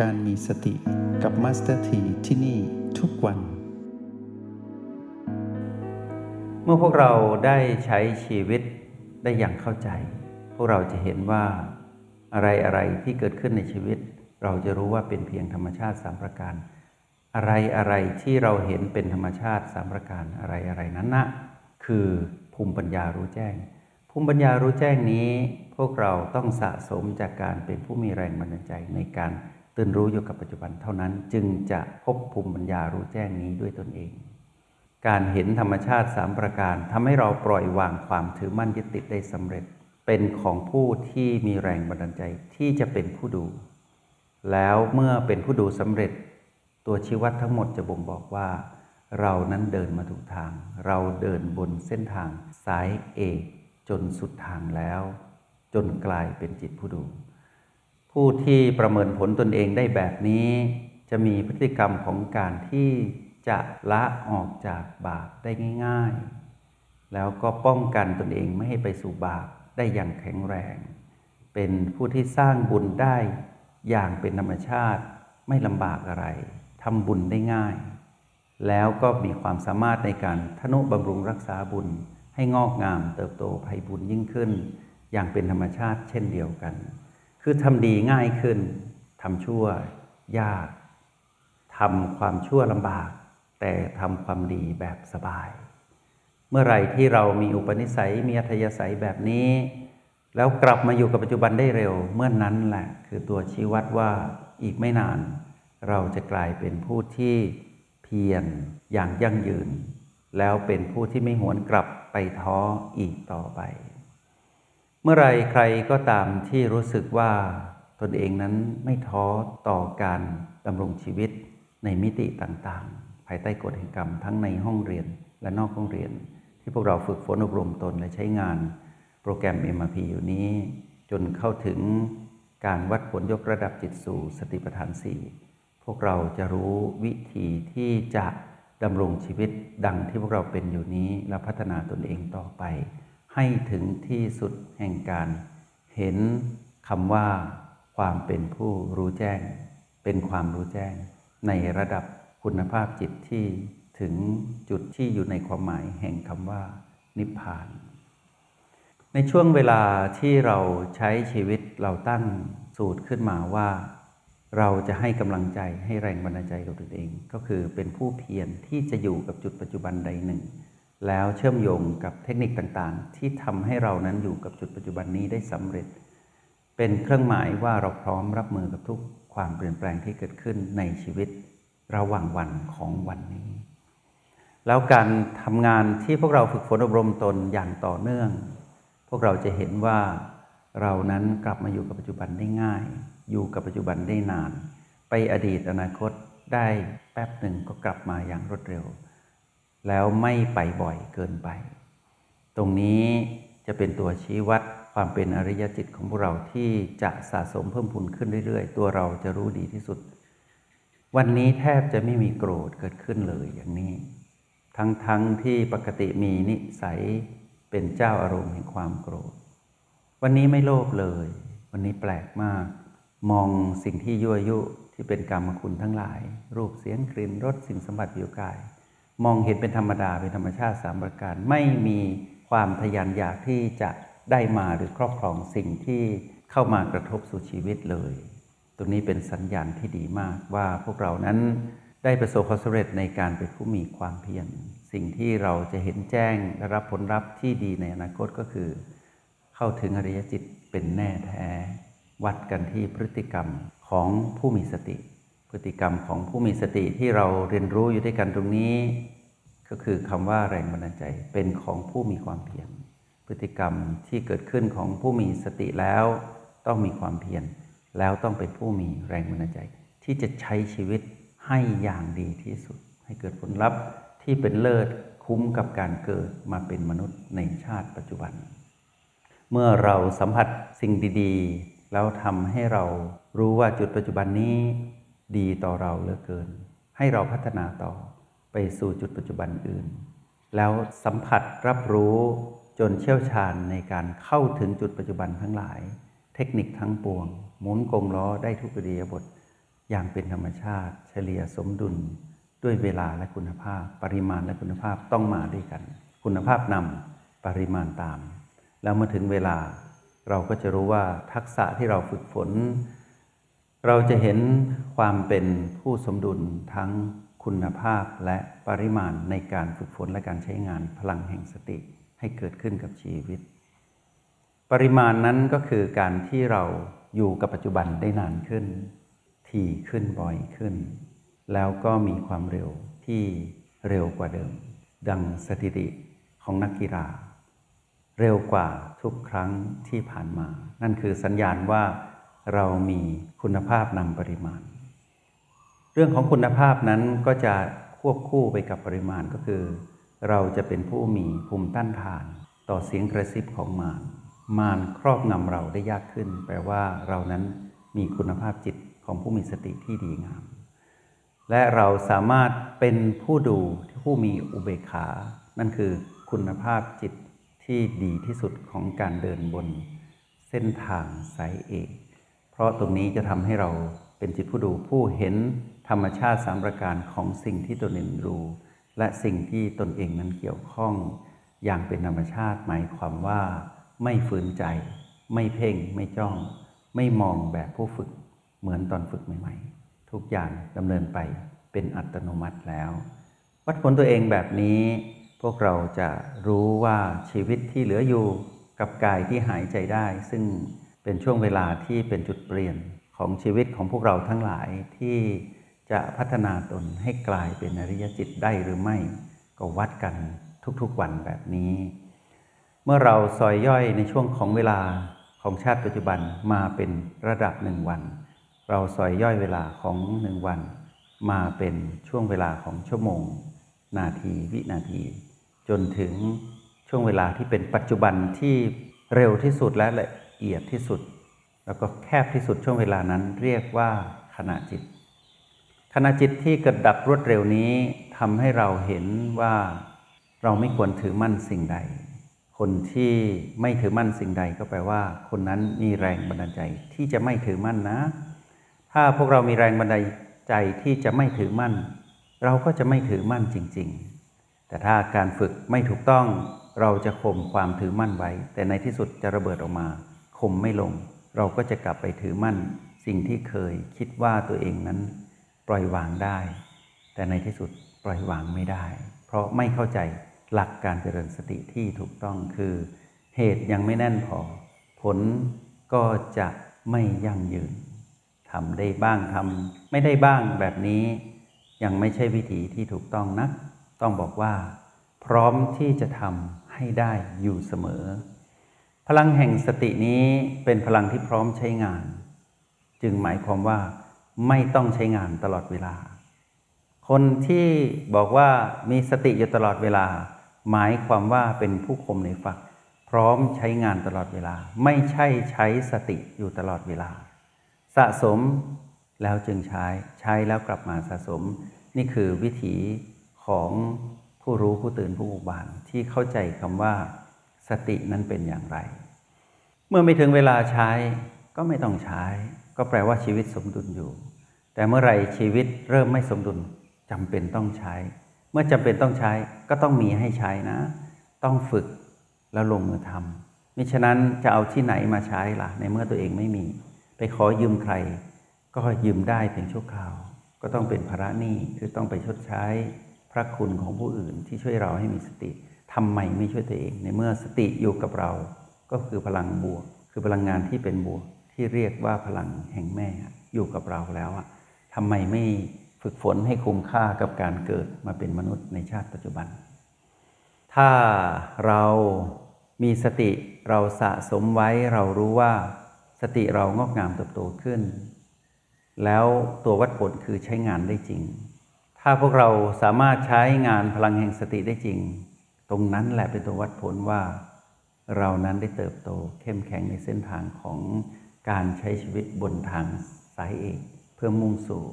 การมีสติกับ Master T ที่นี่ทุกวัน เมื่อพวกเราได้ใช้ชีวิตได้อย่างเข้าใจ พวกเราจะเห็นว่าอะไรอะไรที่เกิดขึ้นในชีวิต เราจะรู้ว่าเป็นเพียงธรรมชาติสามประการ อะไรอะไรที่เราเห็นเป็นธรรมชาติสามประการอะไรอะไรนั้นนะคือภูมิปัญญารู้แจ้ง ภูมิปัญญารู้แจ้งนี้ พวกเราต้องสะสมจากการเป็นผู้มีแรงบันดาลใจในการ ตื่นรู้อยู่กับปัจจุบันเท่านั้นจึงจะพบภูมิปัญญารู้แจ้งนี้ด้วยตนเอง การเห็นธรรมชาติสามประการทำให้เราปล่อยวางความถือมั่นยึดติดได้สำเร็จ เป็นของผู้ที่มีแรงบันดาลใจที่จะเป็นผู้ดู แล้วเมื่อเป็นผู้ดูสำเร็จ ตัวชีวัดทั้งหมดจะบ่งบอกว่า เรานั้นเดินมาถูกทาง เราเดินบนเส้นทางสายเอกจนสุดทางแล้ว จนกลายเป็นจิตผู้ดู ผู้ที่ประเมินผลตนเองได้แบบนี้ จะมีพฤติกรรมของการที่จะละออกจากบาปได้ง่าย ๆ แล้วก็ป้องกันตนเองไม่ให้ไปสู่บาปได้อย่างแข็งแรง เป็นผู้ที่สร้างบุญได้อย่างเป็นธรรมชาติไม่ลำบากอะไรทำบุญได้ง่าย แล้วก็มีความสามารถในการทนุบำรุงรักษาบุญให้งอกงามเติบโตไพบุญยิ่งขึ้น อย่างเป็นธรรมชาติเช่นเดียวกัน คือทำดีง่ายขึ้นทำชั่วยากทำความชั่วลำบาก แต่ทำความดีแบบสบาย เมื่อไหร่ที่เรามีอุปนิสัยมีอัธยาศัยแบบนี้ แล้วกลับมาอยู่กับปัจจุบันได้เร็ว เมื่อนนั้นแหละ คือตัวชี้วัดว่าอีกไม่นาน เราจะกลายเป็นผู้ที่เพียรอย่างยั่งยืน แล้วเป็นผู้ที่ไม่หวนกลับไปท้ออีกต่อไป เมื่อไรใครก็ตามที่รู้สึกว่าตนเองนั้นไม่ท้อต่อการดำรงชีวิตในมิติต่างๆ ภายใต้กฎแห่งกรรมทั้งในห้องเรียนและนอกห้องเรียน ที่พวกเราฝึกฝนอบรมตนและใช้งาน โปรแกรม MRP อยู่นี้ จนเข้าถึงการวัดผลยกระดับจิตสู่สติปัฏฐานสี่พวกเราจะรู้วิธีที่จะดำรงชีวิตดังที่พวกเราเป็นอยู่นี้และพัฒนาตนเองต่อไป ให้ถึงที่สุดแห่งการ เห็นคำว่า ความเป็นผู้รู้แจ้ง เป็นความรู้แจ้ง ในระดับคุณภาพจิตที่ถึงจุดที่อยู่ในความหมายแห่งคำว่า นิพพาน ในช่วงเวลาที่เราใช้ชีวิตเราตั้งสูตรขึ้นมาว่า เราจะให้กำลังใจให้แรงบันดาลใจกับตนเอง ก็คือเป็นผู้เพียรที่จะอยู่กับจุดปัจจุบันใดหนึ่ง แล้วเชื่อมโยงกับเทคนิคต่างๆ ที่ทำให้เรานั้นอยู่กับจุดปัจจุบันนี้ได้สำเร็จ เป็นเครื่องหมายว่าเราพร้อมรับมือกับทุกความเปลี่ยนแปลงที่เกิดขึ้นในชีวิตระหว่างวันของวันนี้ แล้วการทำงานที่พวกเราฝึกฝนอบรมตนอย่างต่อเนื่อง พวกเราจะเห็นว่าเรานั้นกลับมาอยู่กับปัจจุบันได้ง่าย อยู่กับปัจจุบันได้นาน ไปอดีตอนาคตได้แป๊บหนึ่งก็กลับมาอย่างรวดเร็ว แล้วไม่ไปบ่อยเกินไป ตรงนี้จะเป็นตัวชี้วัดความเป็นอริยจิตของพวกเราที่จะสะสมเพิ่มพูนขึ้นเรื่อยๆ ตัวเราจะรู้ดีที่สุด วันนี้แทบจะไม่มีโกรธเกิดขึ้นเลยอย่างนี้ ทั้งๆทที่ปกติมีนิสัยเป็นเจ้าอารมณ์แห่งความโกรธ วันนี้ไม่โลภเลย วันนี้แปลกมาก มองสิ่งที่ยั่วยุที่เป็นกรรมคุณทั้งหลาย รูปเสียงกลิ่นรสสิ่งสมผัสผิวกาย มองเห็นเป็นธรรมดาเป็นธรรมชาติสามประการ ไม่มีความทยานอยากที่จะได้มาหรือครอบครองสิ่งที่เข้ามากระทบสู่ชีวิตเลย ตรงนี้เป็นสัญญาณที่ดีมากว่าพวกเรานั้นได้ประสบความสำเร็จในการเป็นผู้มีความเพียรสิ่งที่เราจะเห็นแจ้งและรับผลลัพธ์ที่ดีในอนาคตก็คือ เข้าถึงอริยจิตเป็นแน่แท้ วัดกันที่พฤติกรรมของผู้มีสติ พฤติกรรมของผู้มีสติที่เราเรียนรู้อยู่ด้วยกันตรงนี้ ก็คือคำว่าแรงบันดาลใจเป็นของผู้มีความเพียรพฤติกรรมที่เกิดขึ้นของผู้มีสติแล้ว ต้องมีความเพียรแล้วต้องเป็นผู้มีแรงบันดาลใจ ที่จะใช้ชีวิตให้อย่างดีที่สุด ให้เกิดผลลัพธ์ที่เป็นเลิศคุ้มกับการเกิดมาเป็นมนุษย์ในชาติปัจจุบัน เมื่อเราสัมผัสสิ่งดี ๆ แล้วทำให้เรารู้ว่าจุดปัจจุบันนี้ ดีต่อเราเหลือเกิน ให้เราพัฒนาต่อไปสู่จุดปัจจุบันอื่น แล้วสัมผัสรับรู้จนเชี่ยวชาญในการเข้าถึงจุดปัจจุบันทั้งหลาย เทคนิคทั้งปวง หมุนกงล้อได้ทุกอิริยบถอย่างเป็นธรรมชาติ เฉลี่ยสมดุล ด้วยเวลาและคุณภาพ ปริมาณและคุณภาพต้องมาด้วยกัน คุณภาพนำปริมาณตาม แล้วเมื่อถึงเวลาเราก็จะรู้ว่าทักษะที่เราฝึกฝน เราจะเห็นความเป็นผู้สมดุลทั้งคุณภาพและปริมาณในการฝึกฝนและการใช้งานพลังแห่งสติให้เกิดขึ้นกับชีวิต ปริมาณนั้นก็คือการที่เราอยู่กับปัจจุบันได้นานขึ้น ถี่ขึ้นบ่อยขึ้น แล้วก็มีความเร็วที่เร็วกว่าเดิม ดังสถิติของนักกีฬา เร็วกว่าทุกครั้งที่ผ่านมา นั่นคือสัญญาณว่า เรามีคุณภาพนำปริมาณ เรื่องของคุณภาพนั้นก็จะควบคู่ไปกับปริมาณก็คือ เราจะเป็นผู้มีภูมิต้านทาน ต่อเสียงกระซิบของมารมารครอบงำเราได้ยากขึ้น แปลว่าเรานั้นมีคุณภาพจิตของผู้มีสติที่ดีงาม และเราสามารถเป็นผู้ดูผู้มีอุเบกขา นั่นคือคุณภาพจิตที่ดีที่สุดของการเดินบน เส้นทางสายเอก ราะตรงนี้จะทำให้เราเป็นจิตผู้ดูผู้เห็นธรรมชาติสามประการของสิ่งที่ตนเองรู้ และสิ่งที่ตนเองนั้นเกี่ยวข้อง อย่างเป็นธรรมชาติหมายความว่า ไม่ฝืนใจ ไม่เพ่ง ไม่จ้อง ไม่มองแบบผู้ฝึก เหมือนตอนฝึกใหม่ๆ ทุกอย่างดำเนินไปเป็นอัตโนมัติแล้ว วัดผลตัวเองแบบนี้ พวกเราจะรู้ว่าชีวิตที่เหลืออยู่กับกายที่หายใจได้ ซึ่ง เป็นช่วงเวลาที่เป็นจุดเปลี่ยนของชีวิตของพวกเราทั้งหลายที่จะพัฒนาตนให้กลายเป็นอริยจิตได้หรือไม่ ก็วัดกันทุกๆวันแบบนี้ เมื่อเราซอยย่อยในช่วงของเวลาของชาติปัจจุบันมาเป็นระดับหนึ่งวัน เราซอยย่อยเวลาของหนึ่งวัน มาเป็นช่วงเวลาของชั่วโมง นาทีวินาที จนถึงช่วงเวลาที่เป็นปัจจุบันที่เร็วที่สุดและละ เอียดที่สุด แล้วก็แคบที่สุดช่วงเวลานั้นเรียกว่าขณะจิต ขณะจิตที่เกิดดับรวดเร็วนี้ทำให้เราเห็นว่าเราไม่ควรถือมั่นสิ่งใด คนที่ไม่ถือมั่นสิ่งใดก็แปลว่า คนนั้นมีแรงบันดาลใจที่จะไม่ถือมั่นนะ ถ้าพวกเรามีแรงบันดาลใจที่จะไม่ถือมั่น เราก็จะไม่ถือมั่นจริง ๆ แต่ถ้าการฝึกไม่ถูกต้องเราจะข่มความถือมั่นไว้ แต่ในที่สุดจะระเบิดออกมา ข่มไม่ลง เราก็จะกลับไปถือมั่น สิ่งที่เคยคิดว่าตัวเองนั้น ปล่อยวางได้ แต่ในที่สุดปล่อยวางไม่ได้ เพราะไม่เข้าใจหลักการเจริญสติที่ถูกต้องคือ เหตุยังไม่แน่นพอ ผลก็จะไม่ยั่งยืนทำได้บ้างทำไม่ได้บ้างแบบนี้ ยังไม่ใช่วิธีที่ถูกต้องนัก ต้องบอกว่า พร้อมที่จะทำให้ได้อยู่เสมอ พลังแห่งสตินี้เป็นพลังที่พร้อมใช้งาน จึงหมายความว่าไม่ต้องใช้งานตลอดเวลา คนที่บอกว่ามีสติอยู่ตลอดเวลา หมายความว่าเป็นผู้คมในฝัก พร้อมใช้งานตลอดเวลา ไม่ใช่ใช้สติอยู่ตลอดเวลา สะสมแล้วจึงใช้ใช้แล้วกลับมาสะสม นี่คือวิถีของผู้รู้ผู้ตื่นผู้อุบานที่เข้าใจคำว่า สตินั้นเป็นอย่างไร เมื่อไม่ถึงเวลาใช้ก็ไม่ต้องใช้ ก็แปลว่าชีวิตสมดุลอยู่ แต่เมื่อไรชีวิตเริ่มไม่สมดุลจำเป็นต้องใช้ เมื่อจำเป็นต้องใช้ก็ต้องมีให้ใช้นะ ต้องฝึกแล้วลงมือทำมิฉะนั้นจะเอาที่ไหนมาใช้ล่ะ ในเมื่อตัวเองไม่มี ไปขอยืมใคร ก็ยืมได้เพียงชั่วคราว ก็ต้องเป็นภาระหนี้คือต้องไปชดใช้ พระคุณของผู้อื่นที่ช่วยเราให้มีสติ ทำไมไม่ช่วยตัวเอง ในเมื่อสติอยู่กับเรา ก็คือพลังบวก คือพลังงานที่เป็นบวก ที่เรียกว่าพลังแห่งแม่อยู่กับเราแล้วอะทำไมไม่ฝึกฝนให้คุ้มค่ากับการเกิดมาเป็นมนุษย์ในชาติปัจจุบัน ถ้าเรามีสติเราสะสมไว้เรารู้ว่าสติเรางอกงามเติบโตขึ้น แล้วตัววัดผลคือใช้งานได้จริง ถ้าพวกเราสามารถใช้งานพลังแห่งสติได้จริง ตรงนั้นแหละเป็นตัววัดผลว่าเรานั้นได้เติบโตเข้มแข็งในเส้นทางของการใช้ชีวิตบนทางสายเอกเพื่อมุ่งสู่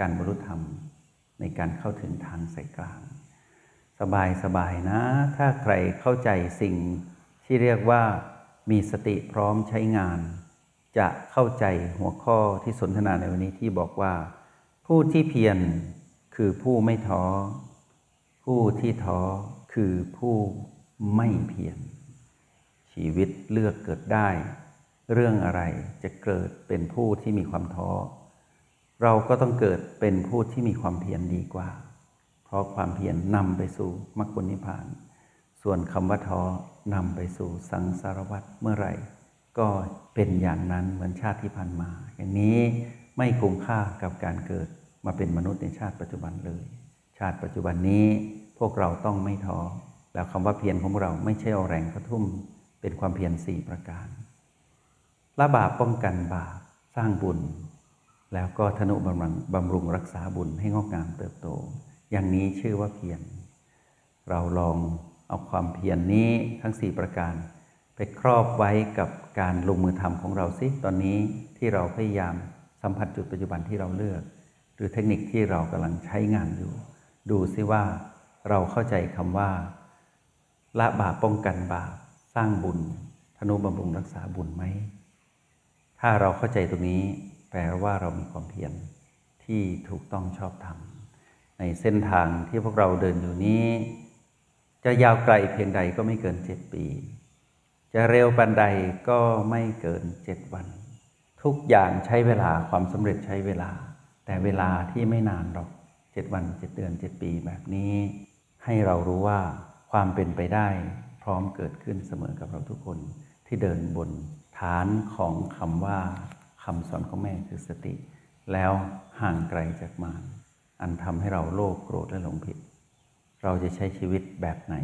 การบรรลุธรรม ในการเข้าถึงทางสายกลาง สบายสบายนะ ถ้าใครเข้าใจสิ่งที่เรียกว่ามีสติพร้อมใช้งาน จะเข้าใจหัวข้อที่สนทนาในวันนี้ที่บอกว่า ผู้ที่เพียรคือผู้ไม่ท้อผู้ที่ท้อ คือผู้ไม่เพียรชีวิตเลือกเกิดได้ เรื่องอะไรจะเกิดเป็นผู้ที่มีความท้อ เราก็ต้องเกิดเป็นผู้ที่มีความเพียรดีกว่า เพราะความเพียรนำไปสู่มรรคผลนิพพาน ส่วนคำว่าท้อนำไปสู่สังสารวัฏเมื่อไหร่ ก็เป็นอย่างนั้นเหมือนชาติที่ผ่านมา อย่างนี้ไม่คุ้มค่ากับการเกิดมาเป็นมนุษย์ในชาติปัจจุบันเลย ชาติปัจจุบันนี้ วกเราต้องไม่ท้อแล้วคำว่าเพียรของเราไม่ใช่เอาแรงกระทุ่ม เป็นความเพียรสี่ประการละบาปป้องกันบาปสร้างบุญ แล้วก็ธนุบำรุงบำรุงรักษาบุญให้งอกงามเติบโต อย่างนี้ชื่อว่าเพียรเราลองเอาความเพียรนนี้ทั้ง 4 ประการ ไปครอบไว้กับการลงมือทำของเราสิตอนนี้ที่เราพยายามสัมผัสจุดปัจจุบันที่เราเลือก หรือเทคนิคที่เรากำลังใช้งานอยู่ ดูซิว่า เราเข้าใจคำว่า ละบาปป้องกันบาปสร้างบุญธนุบำรุงรักษาบุญไหม ถ้าเราเข้าใจตรงนี้ แปลว่าเรามีความเพียรที่ถูกต้องชอบธรรมในเส้นทางที่พวกเราเดินอยู่นี้ จะยาวไกลเพียงใดก็ไม่เกินเจ็ดปี จะเร็วปันใดก็ไม่เกินเจ็ดวัน ทุกอย่างใช้เวลาความสำเร็จใช้เวลา แต่เวลาที่ไม่นานหรอกเจ็ดวันเจ็ดเดือนเจ็ดปีแบบนี้ ให้เรารู้ว่าความเป็นไปได้พร้อมเกิดขึ้นเสมอกับเราทุกคนที่เดินบนฐานของคำว่าคำสอนของแม่คือสติ แล้วห่างไกลจากมารอันทำให้เราโลภโกรธและหลงผิด เราจะใช้ชีวิตแบบไหน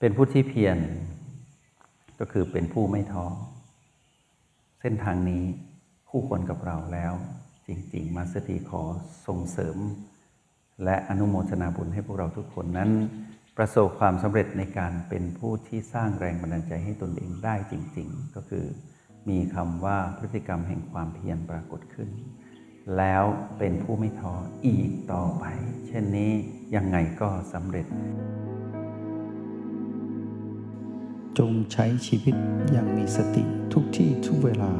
เป็นผู้ที่เพียรก็คือเป็นผู้ไม่ท้อเส้นทางนี้คู่ควรกับเราแล้ว จริง ๆ มาสตีขอส่งเสริม และอนุโมทนาบุญให้พวกเราทุกคนนั้น ประสบความสำเร็จในการเป็นผู้ที่สร้างแรงบันดาลใจให้ตนเองได้จริง ๆ ก็คือ มีคำว่าพฤติกรรมแห่งความเพียรปรากฏขึ้น แล้วเป็นผู้ไม่ท้ออีกต่อไป เช่นนี้ยังไงก็สำเร็จ จงใช้ชีวิตอย่างมีสติทุกที่ทุกเวลา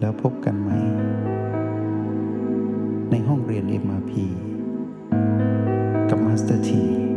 แล้วพบกันใหม่ ในห้องเรียน MRP กับ Master T